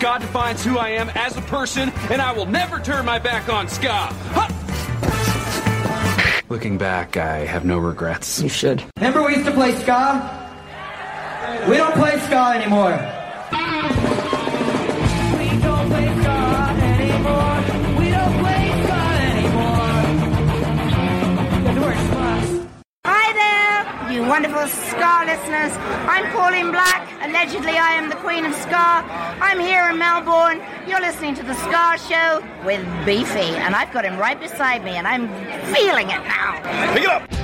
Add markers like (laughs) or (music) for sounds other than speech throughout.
Scott defines who I am as a person, and I will never turn my back on Scott. Looking back, I have no regrets. You should. Remember we used to play ska? We don't play ska anymore. Wonderful Ska listeners. I'm Pauline Black. Allegedly, I am the Queen of Ska. I'm here in Melbourne. You're listening to the Ska Show with Beefy, and I've got him right beside me, and I'm feeling it now. Pick it up.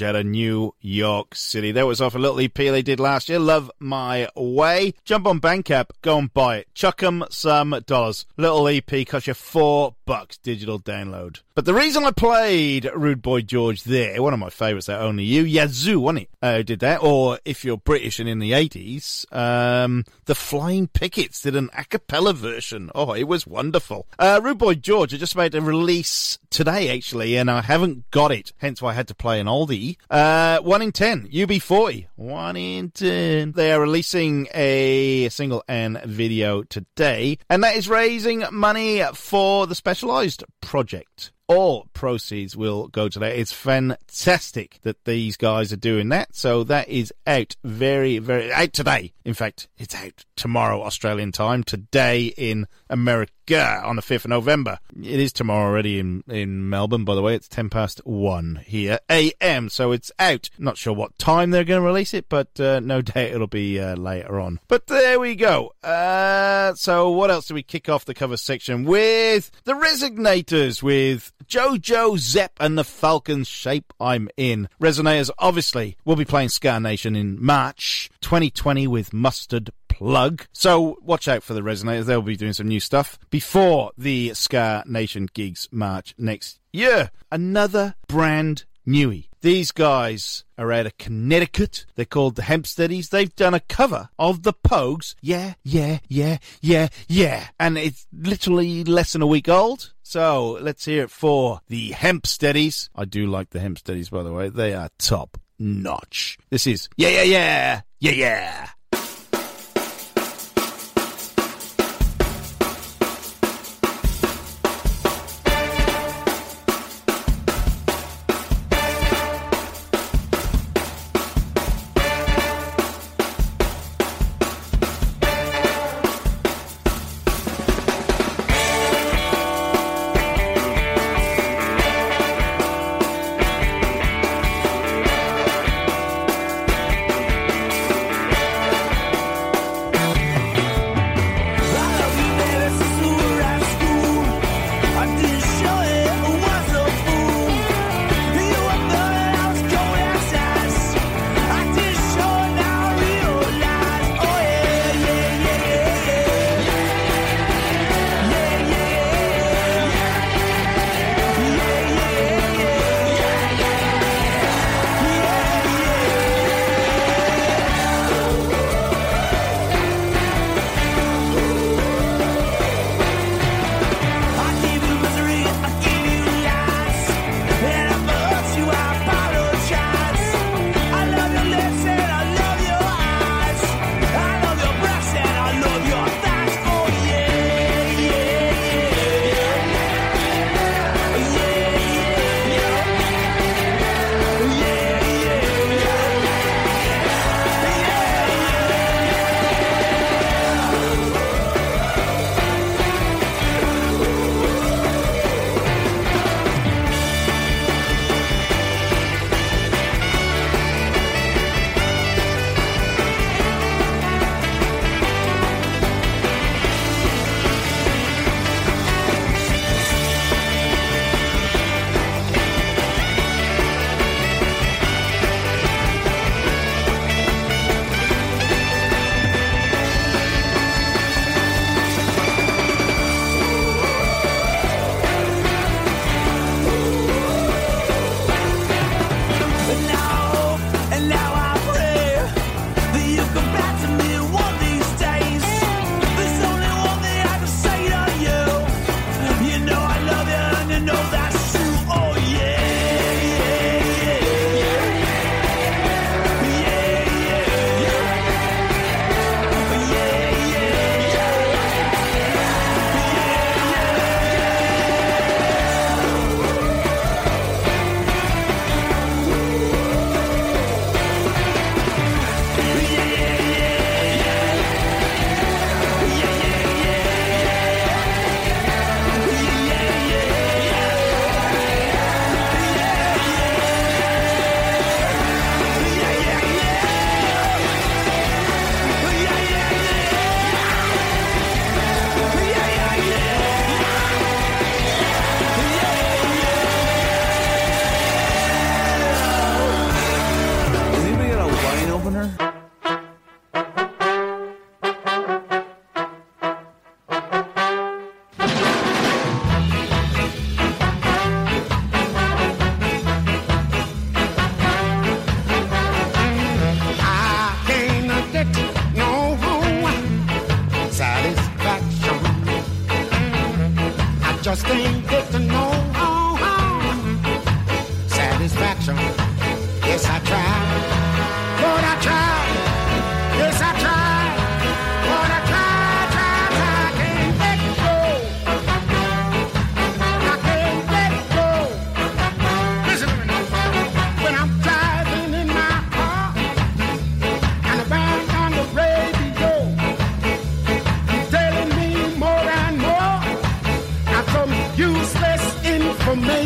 Out of New York City. That was off a little EP they did last year. Love my way. Jump on Bandcamp, go and buy it. Chuck 'em some dollars. Little EP costs you four bucks digital download. But the reason I played Rude Boy George there, one of my favourites, that only you, Yazoo, wasn't it? Uh, did that. Or if you're British and in the 80s, um, the Flying Pickets did an a cappella version. Oh, it was wonderful. Uh, Rude Boy George are just made a release today, actually, and I haven't got it. Hence why I had to play an oldie. Uh, 1 in 10, UB40. 1 in 10. They are releasing a single and video today, and that is raising money for the Specialized project all proceeds will go to that. It's fantastic that these guys are doing that. So that is out very, very out today. In fact, it's out tomorrow Australian time. Today in America on the fifth of November. It is tomorrow already in in Melbourne. By the way, it's ten past one here a.m. So it's out. Not sure what time they're going to release it, but uh, no (laughs) doubt it'll be uh, later on. But there we go. Uh, so what else do we kick off the cover section with? The Resignators with Jo Jo Zep and the Falcons shape I'm in. Resignators obviously will be playing Ska Nation in March 2020 with Mustard Plug. So watch out for the Resignators. They'll be doing some new stuff before the Ska Nation gigs March next year. Another brand newie. These guys are out of Connecticut. They're called the Hempsteadys. They've done a cover of the Pogues. Yeah, yeah, yeah, yeah, yeah. And it's literally less than a week old. So let's hear it for the Hempsteadys. I do like the Hempsteadys, by the way. They are top notch. This is yeah, yeah, yeah, yeah, yeah.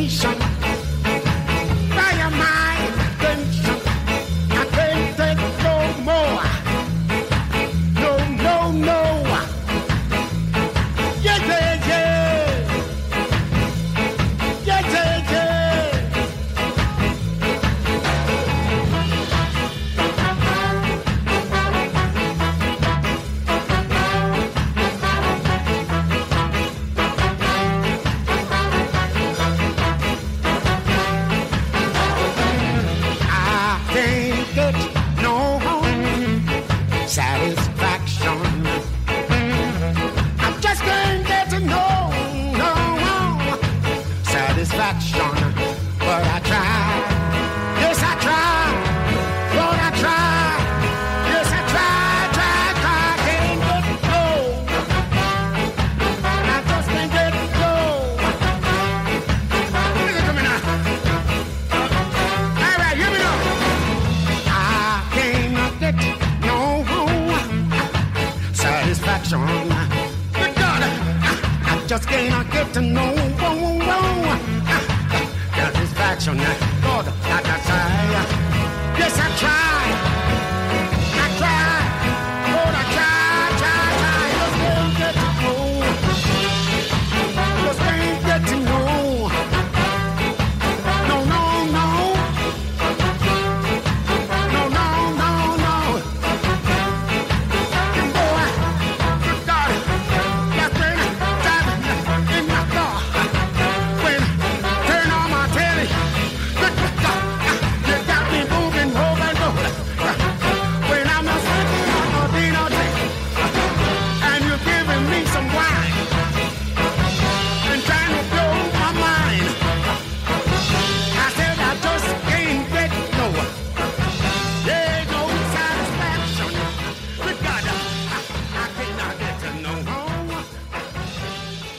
Information.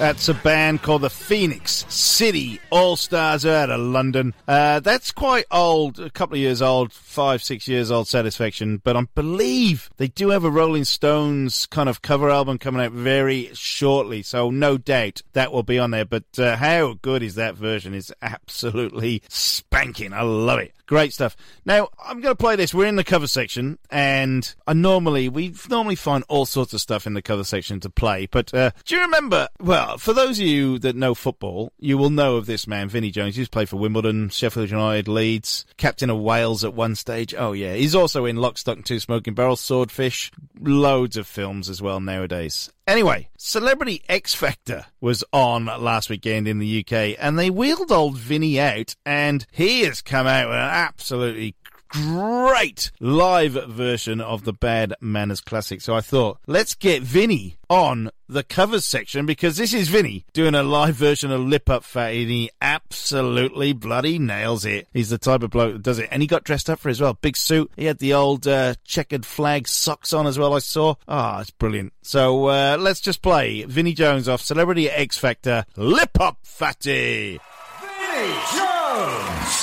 That's a band called the Phoenix City All Stars out of London. Uh, that's quite old, a couple of years old, five, six years old Satisfaction, but I believe they do have a Rolling Stones kind of cover album coming out very shortly, so no doubt that will be on there. But uh, how good is that version? It's absolutely spanking. I love it. Great stuff. Now, I'm going to play this. We're in the cover section, and I normally, we normally find all sorts of stuff in the cover section to play. But uh, do you remember? Well, for those of you that know football, you will know of this man, Vinnie Jones. He's played for Wimbledon, Sheffield United, Leeds, captain of Wales at one stage. Oh, yeah. He's also in Lock, Stock, and Two Smoking Barrels, Swordfish, loads of films as well nowadays. Anyway, Celebrity X Factor was on last weekend in the UK, and they wheeled old Vinnie out, and he has come out with an absolutely great live version of the Bad Manners classic. So I thought, let's get Vinnie on the covers section because this is Vinnie doing a live version of Lip Up Fatty and he absolutely bloody nails it. He's the type of bloke that does it. And he got dressed up for as well. Big suit. He had the old uh, checkered flag socks on as well, I saw. Ah, it's brilliant. So uh, let's just play Vinnie Jones off Celebrity X Factor Lip Up Fatty. Vinnie Jones.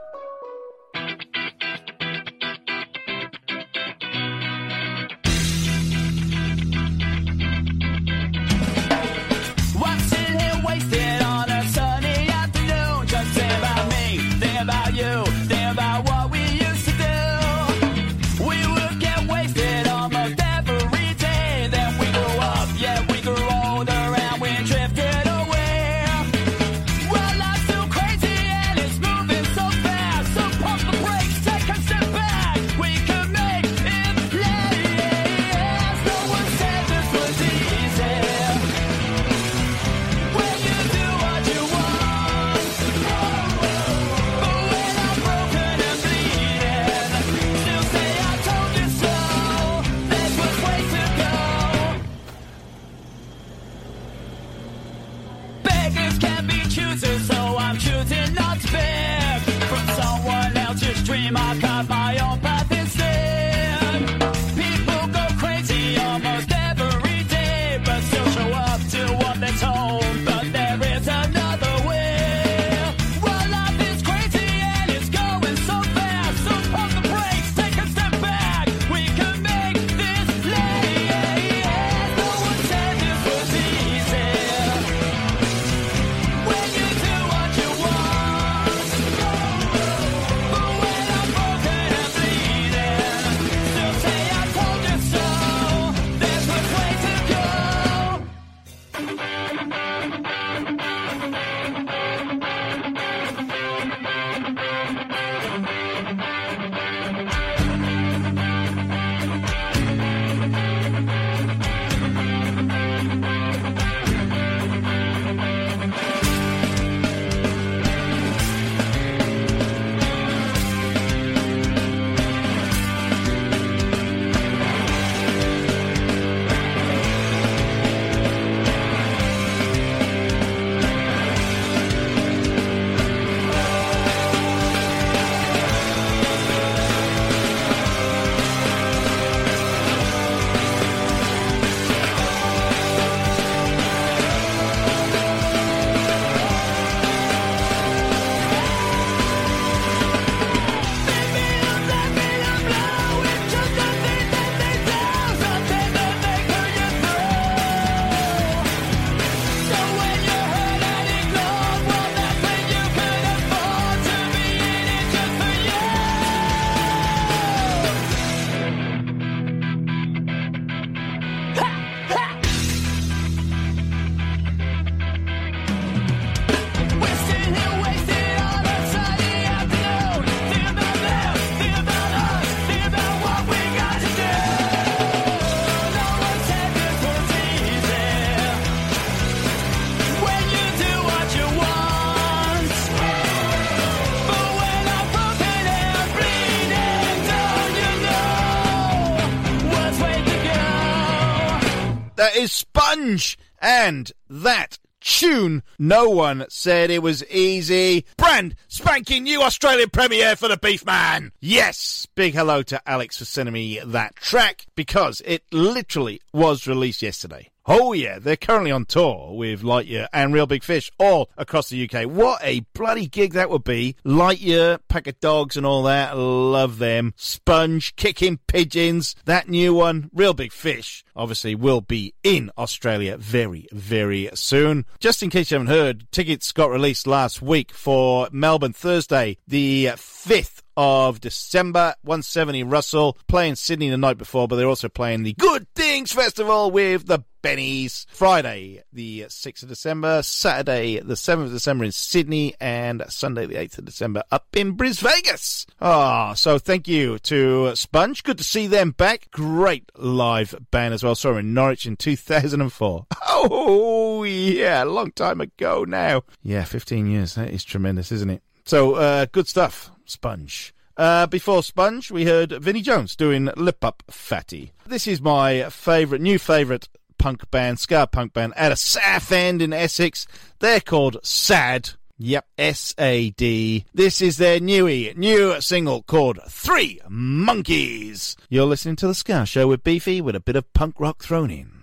That is Spunge, and that tune. No one said it was easy. Brand spanking new Australian premiere for the Beef Man. Yes, big hello to Alex for sending me that track because it literally was released yesterday. Oh yeah, they're currently on tour with Lightyear and Real Big Fish all across the UK. What a bloody gig that would be. Lightyear, Pack of Dogs and all that. Love them. Spunge, Kicking Pigeons, that new one, Real Big Fish, obviously will be in Australia very, very soon. Just in case you haven't heard, tickets got released last week for Melbourne Thursday, the 5th of December. 170 Russell playing Sydney the night before, but they're also playing the Good Things Festival with the Bennies. Friday, the 6th of December, Saturday, the 7th of December in Sydney, and Sunday, the 8th of December up in Bris Vegas. Ah, oh, so thank you to Spunge. Good to see them back. Great live band as well. Saw them in Norwich in 2004. (laughs) Oh, yeah, a long time ago now. Yeah, 15 years. That is tremendous, isn't it? So, uh, good stuff, Spunge. Uh, before Spunge, we heard Vinnie Jones doing Lip Up Fatty. This is my favourite, new favourite punk band, ska punk band out of Southend in Essex. They're called Sad. Yep, S A D. This is their newy new single called Three Monkeys. You're listening to the Ska Show with Beefy with a bit of punk rock thrown in.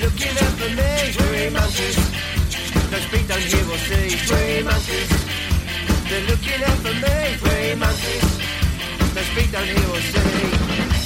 looking at the legs, Three monkeys. Don't speak, don't hear or see, Three monkeys. They're looking out for me, Three monkeys. Don't speak, don't hear or see.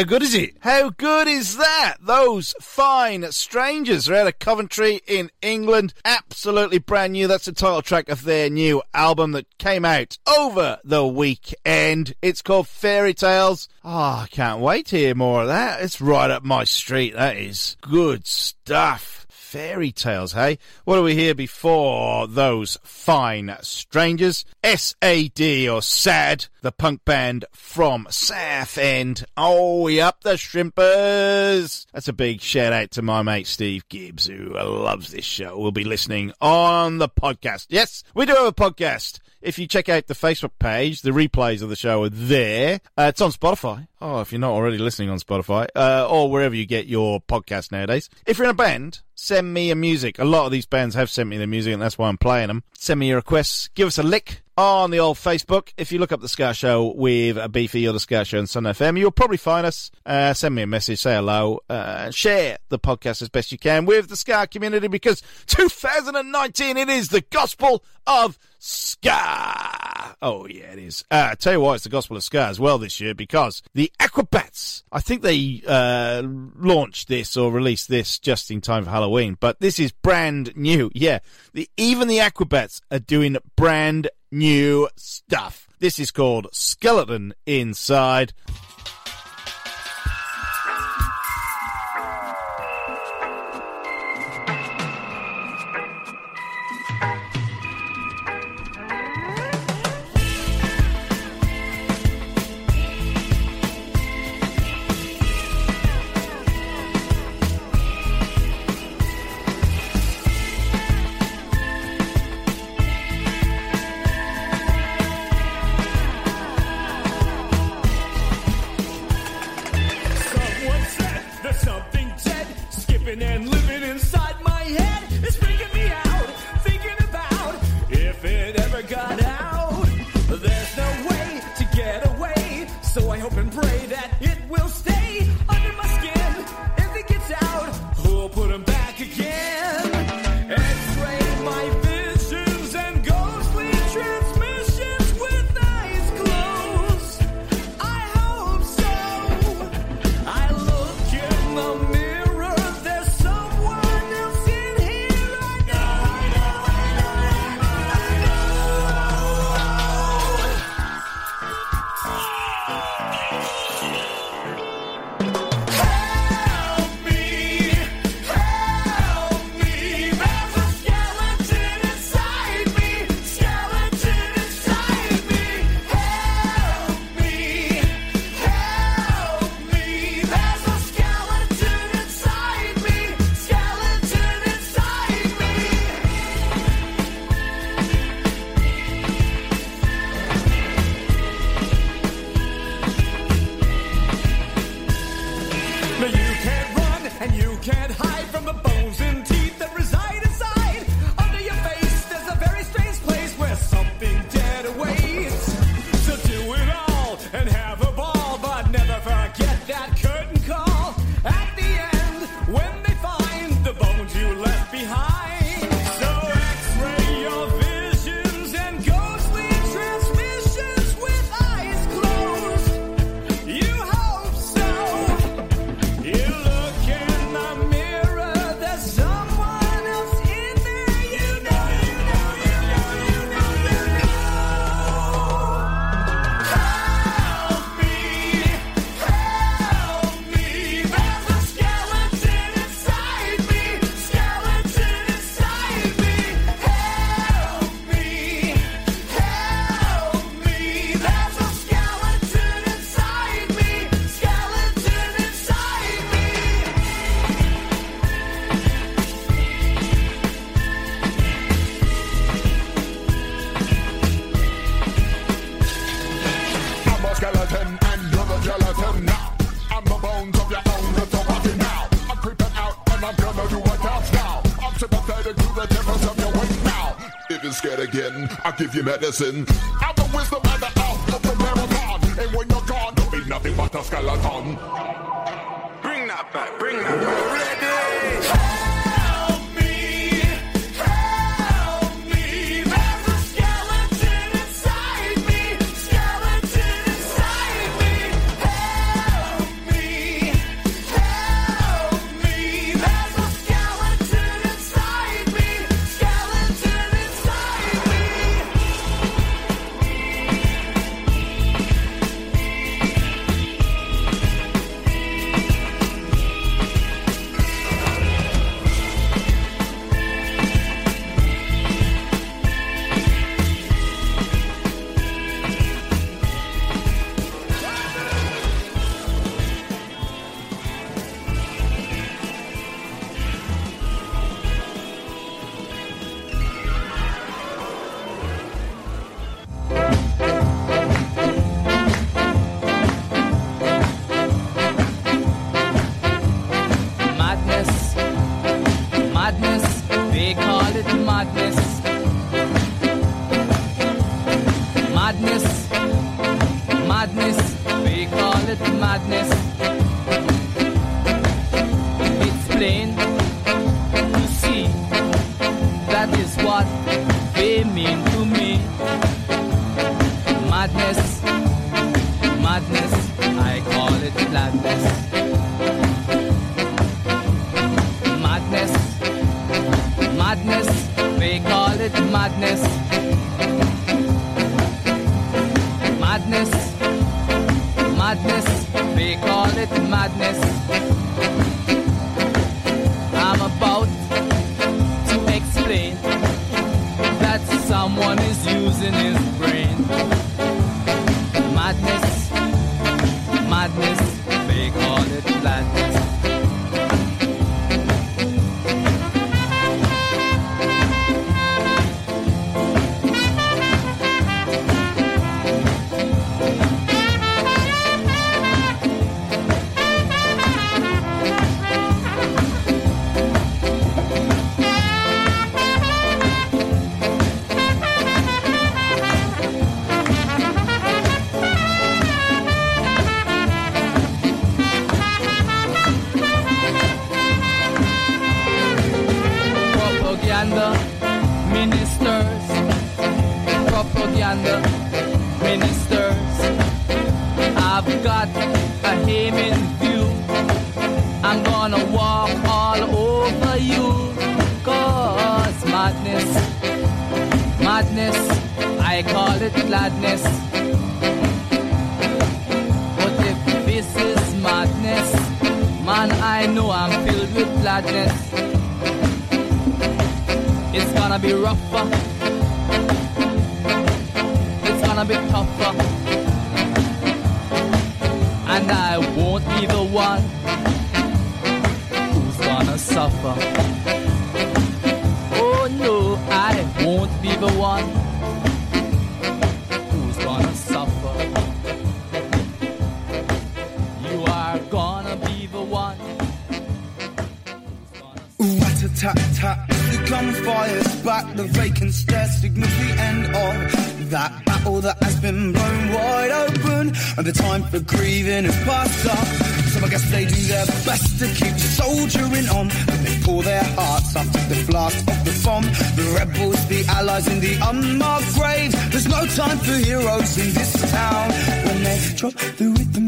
How good is it? How good is that? Those fine strangers are out of Coventry in England. Absolutely brand new. That's the title track of their new album that came out over the weekend. It's called Fairy Tales. Oh, I can't wait to hear more of that. It's right up my street. That is good stuff. Fairy tales, hey? What do we hear before those fine strangers? S.A.D. or SAD, the punk band from Southend. Oh, yep, the Shrimpers. That's a big shout out to my mate Steve Gibbs, who loves this show. We'll be listening on the podcast. Yes, we do have a podcast. If you check out the Facebook page, the replays of the show are there. Uh, it's on Spotify. Oh, if you're not already listening on Spotify, uh, or wherever you get your podcast nowadays. If you're in a band, send me a music. A lot of these bands have sent me their music, and that's why I'm playing them. Send me your requests. Give us a lick on the old Facebook. If you look up the Ska Show with a Beefy or the Ska Show on Sun FM, you'll probably find us. Uh, send me a message, say hello, uh, share the podcast as best you can with the Ska community because 2019 it is the gospel of Ska. Oh yeah, it is. Uh, tell you what, it's the gospel of Ska as well this year because the Aquabats. I think they uh, launched this or released this just in time for Halloween, but this is brand new. Yeah, the even the Aquabats are doing brand new stuff. This is called Skeleton Inside. Give you medicine. It's gonna be rougher. It's gonna be tougher. And I won't be the one who's gonna suffer. Oh no, I won't be the one who's gonna suffer. You are gonna be the one. The gunfire's back, the vacant stare signals the end of that battle that has been blown wide open, and the time for grieving is past up. So I guess they do their best to keep soldiering on, but they pour their hearts up to the blast of the bomb. The rebels, the allies in the unmarked graves. There's no time for heroes in this town. When they drop the rhythm,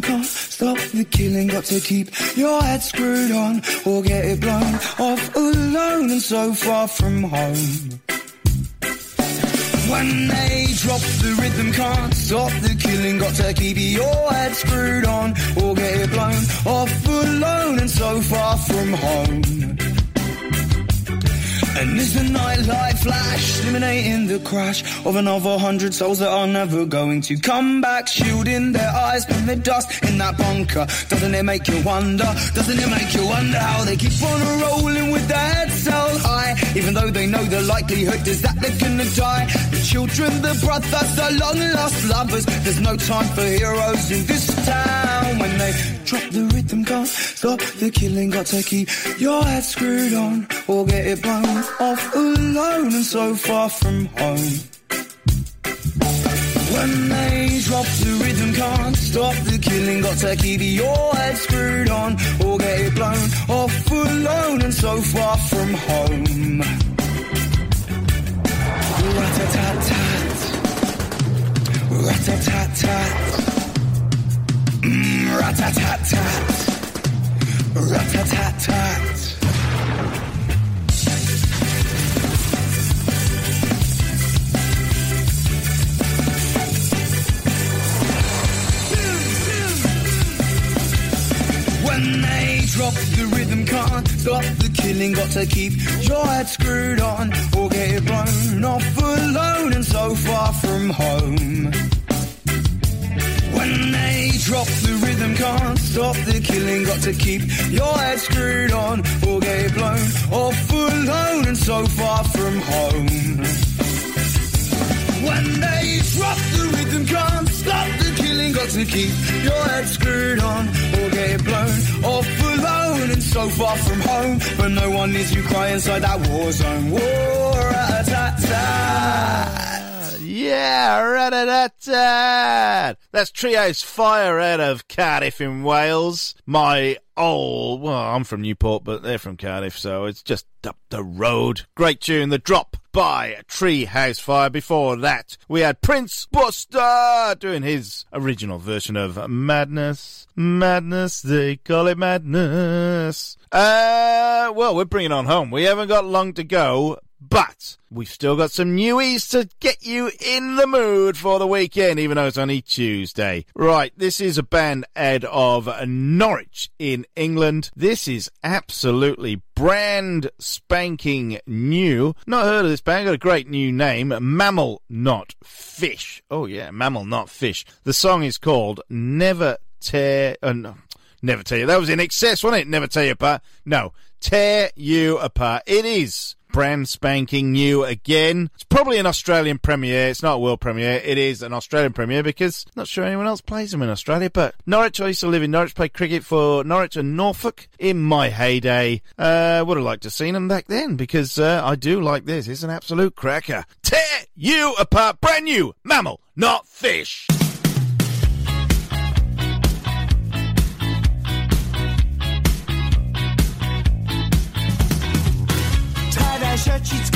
stop the killing. Got to keep your head screwed on or get it blown off alone and so far from home. When they drop the rhythm, can't stop the killing. Got to keep your head screwed on or get it blown off alone and so far from home. And as the nightlight flash, illuminating the crash of another hundred souls that are never going to come back, shielding their eyes from the dust in that bunker. Doesn't it make you wonder? Doesn't it make you wonder how they keep on rolling with their heads held high, even though they know the likelihood is that they're gonna die? The children, the brothers, the long lost lovers. There's no time for heroes in this town when they drop the rhythm, can't stop the killing. Got to keep your head screwed on or get it blown off alone and so far from home. When they drop the rhythm, can't stop the killing. Got to keep your head screwed on or get it blown off alone and so far from home. Rat-a-tat-tat. Rat-a-tat-tat. Rat-a-tat-tat. Rat-a-tat-tat. When they drop the rhythm, can't stop the killing. Got to keep your head screwed on or get blown off alone and so far from home. When they drop the rhythm, can't stop the killing. Got to keep your head screwed on or get blown off full alone and so far from home. When they drop the rhythm, can't stop the killing. Got to keep your head screwed on or get blown off alone and so far from home. But no one needs you cry inside that war zone. War Yeah. That's Treehouse Fire out of Cardiff in Wales. My old, well, I'm from Newport, but they're from Cardiff, so it's just up the road. Great tune, The Drop by Treehouse Fire. Before that, we had Prince Buster doing his original version of Madness. Madness, they call it madness. Uh, well, we're bringing on home. We haven't got long to go, but we've still got some newies to get you in the mood for the weekend, even though it's only Tuesday. Right, this is a band out of Norwich in England. This is absolutely brand spanking new. Not heard of this band, got a great new name, Mammal Not Fish. Oh yeah, Mammal Not Fish. The song is called Never Tear... Uh, no, Never Tear You. That was INXS, wasn't it? Never Tear You Apart. No, Tear You Apart. It is brand spanking new again. It's probably an Australian premiere. It's not a world premiere. It is an Australian premiere because not sure anyone else plays them in Australia. But Norwich, I used to live in Norwich, played cricket for Norwich and Norfolk in my heyday. Uh, would have liked to have seen them back then because uh, I do like this. It's an absolute cracker. Tear you apart, brand new mammal, not fish. Tie-dye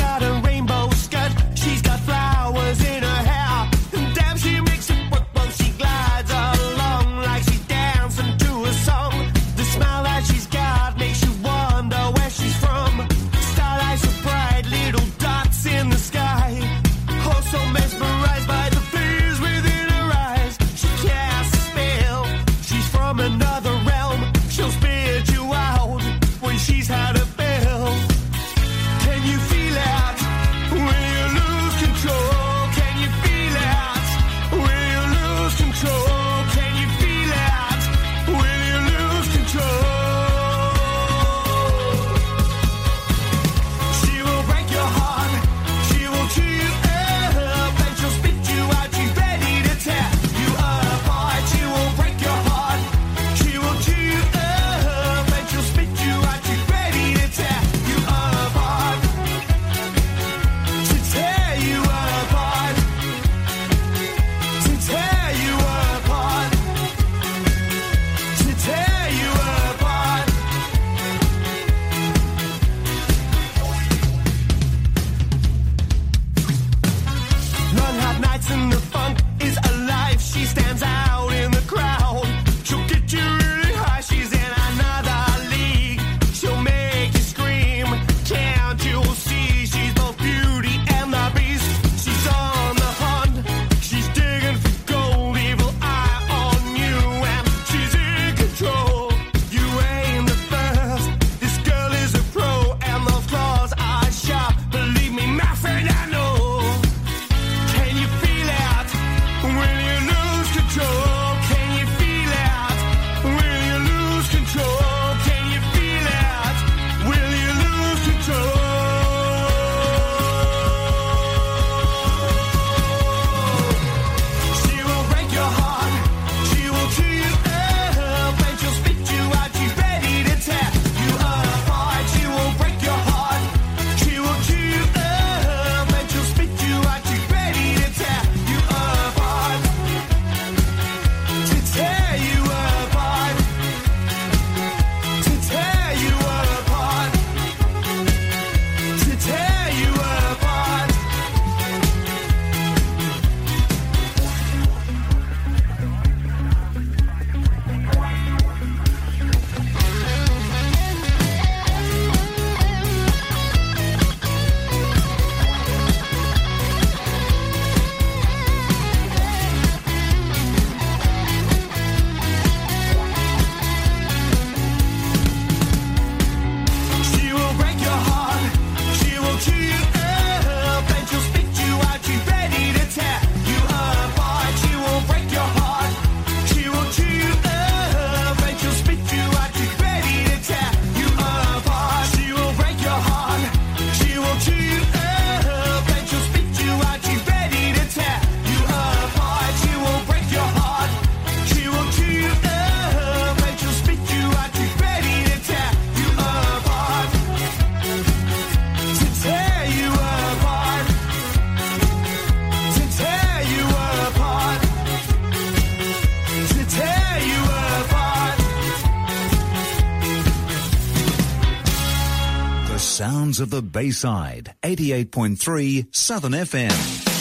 sounds of the Bayside. 88.3 Southern FM.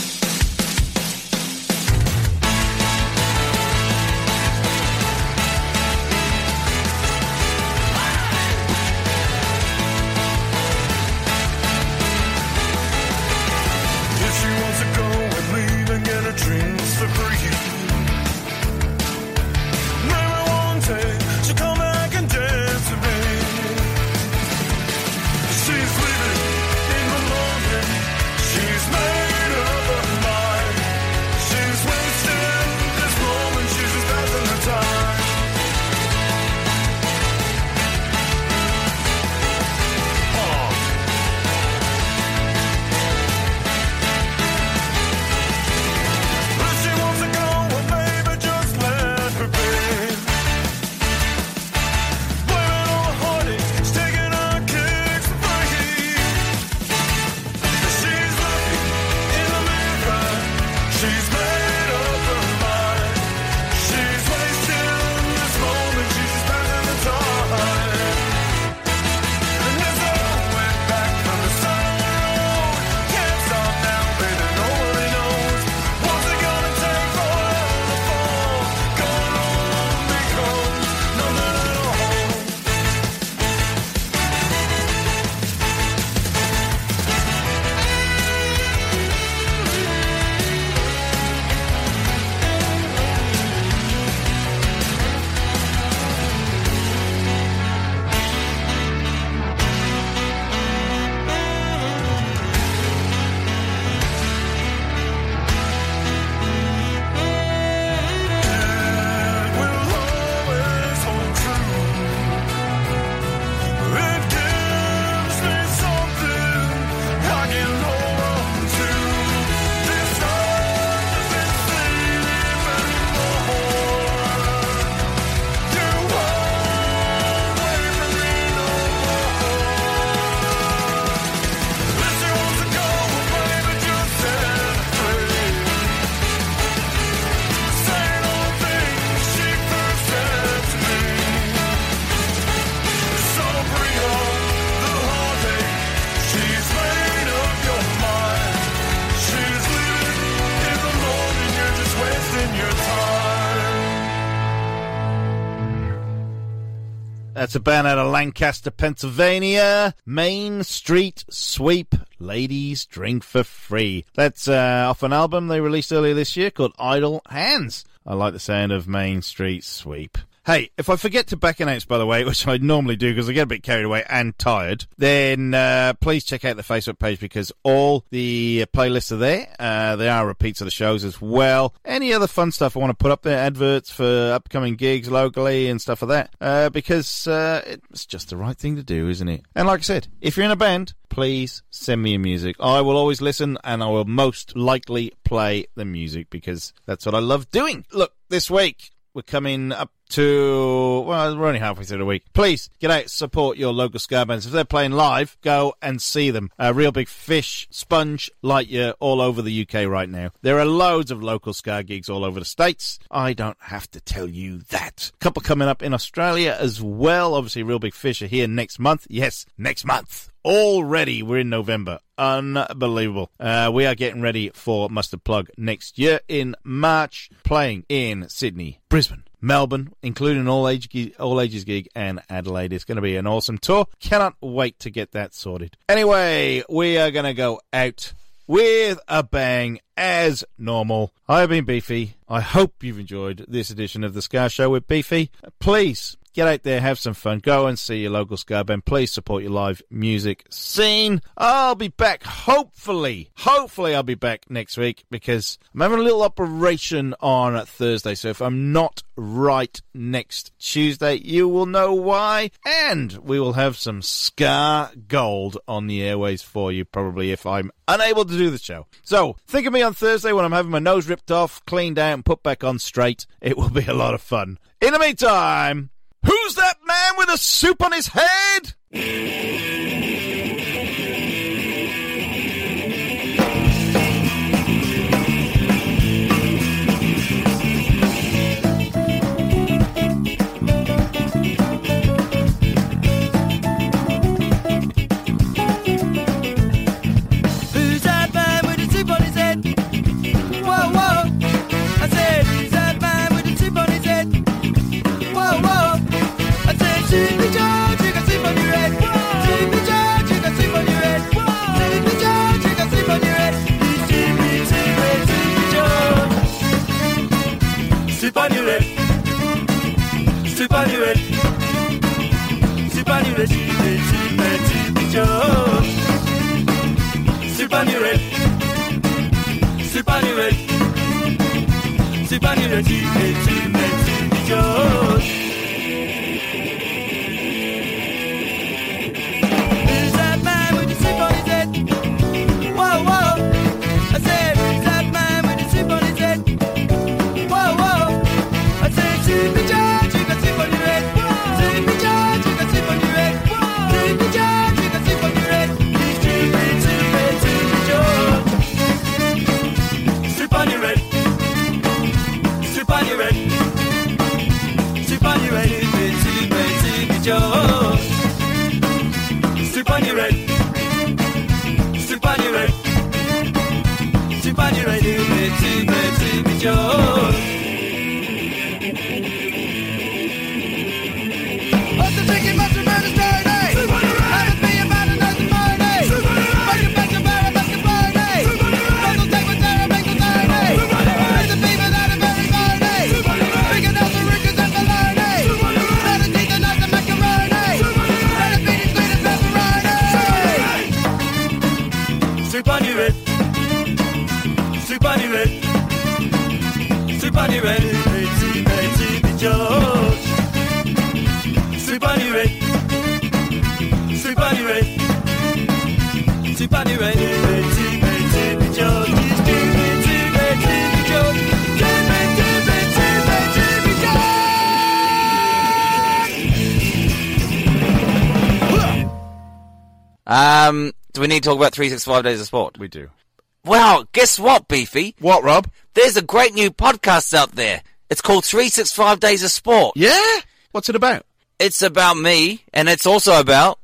That's a band out of Lancaster, Pennsylvania. Main Street Sweep. Ladies drink for free. That's uh, off an album they released earlier this year called Idle Hands. I like the sound of Main Street Sweep. Hey, if I forget to back announce, by the way, (laughs) which I normally do because I get a bit carried away and tired, then uh, please check out the Facebook page because all the playlists are there. Uh, there are repeats of the shows as well. Any other fun stuff I want to put up there, adverts for upcoming gigs locally and stuff like that, uh, because uh, it's just the right thing to do, isn't it? And like I said, if you're in a band, please send me your music. I will always listen and I will most likely play the music because that's what I love doing. Look, this week we're coming up to well, we're only halfway through the week. Please get out, support your local ska bands. If they're playing live, go and see them. A Reel Big Fish, Spunge, Lightyear, all over the UK right now. There are loads of local ska gigs all over the states. I don't have to tell you that. A couple coming up in Australia as well. Obviously, Reel Big Fish are here next month. Yes, next month. Already, we're in November. Unbelievable. Uh, we are getting ready for Mustard Plug next year in March, playing in Sydney, Brisbane, Melbourne, including all age all ages gig, and Adelaide. It's going to be an awesome tour. Cannot wait to get that sorted. Anyway, we are going to go out with a bang as normal. I've been Beefy. I hope you've enjoyed this edition of the Ska Show with Beefy. Please get out there, have some fun, go and see your local ska band. Please support your live music scene. I'll be back, hopefully, hopefully I'll be back next week because I'm having a little operation on Thursday. So if I'm not right next Tuesday, you will know why. And we will have some ska gold on the airways for you, probably if I'm unable to do the show. So think of me on Thursday when I'm having my nose ripped off, cleaned out, and put back on straight. It will be a lot of fun. In the meantime, Who's that man with a soup on his head? Supernuel. Supernuel. Supernuel. Supernuel. Supernuel. Who's need to talk about 365 Days of Sport? We do. Well, guess what, Beefy? What, Rob? There's a great new podcast out there. It's called 365 Days of Sport. Yeah? What's it about? It's about me, and it's also about.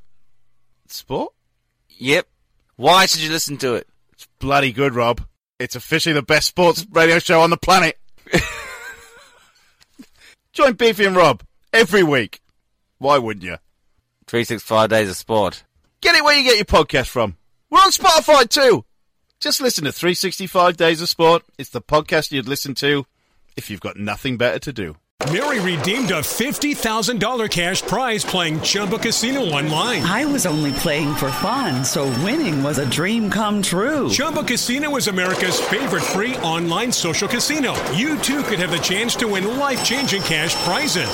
Sport? Yep. Why should you listen to it? It's bloody good, Rob. It's officially the best sports radio show on the planet. (laughs) Join Beefy and Rob every week. Why wouldn't you? 365 Days of Sport. Get it where you get your podcast from. We're on Spotify too. Just listen to 365 Days of Sport. It's the podcast you'd listen to if you've got nothing better to do. Mary redeemed a $50,000 cash prize playing Chumba Casino online. I was only playing for fun, so winning was a dream come true. Chumba Casino is America's favorite free online social casino. You too could have the chance to win life changing cash prizes.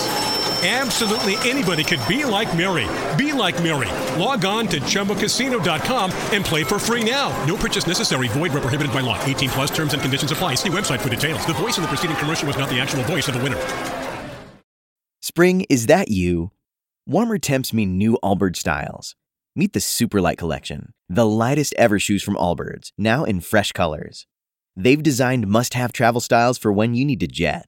Absolutely anybody could be like Mary. Be like Mary. Log on to ChumbaCasino.com and play for free now. No purchase necessary. Void where prohibited by law. 18 plus terms and conditions apply. See website for details. The voice in the preceding commercial was not the actual voice of the winner. Spring, is that you? Warmer temps mean new Allbirds styles. Meet the Superlight Collection, the lightest ever shoes from Allbirds, now in fresh colors. They've designed must have travel styles for when you need to jet.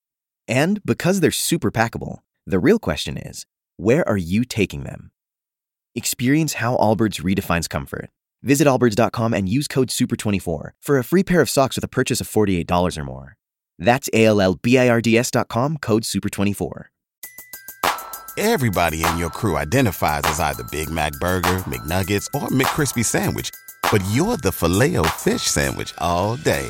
And because they're super packable, the real question is where are you taking them? Experience how Allbirds redefines comfort. Visit allbirds.com and use code SUPER24 for a free pair of socks with a purchase of $48 or more. That's A L L B I R D S.com, code SUPER24. Everybody in your crew identifies as either Big Mac Burger, McNuggets, or McCrispy Sandwich. But you're the filet fish Sandwich all day.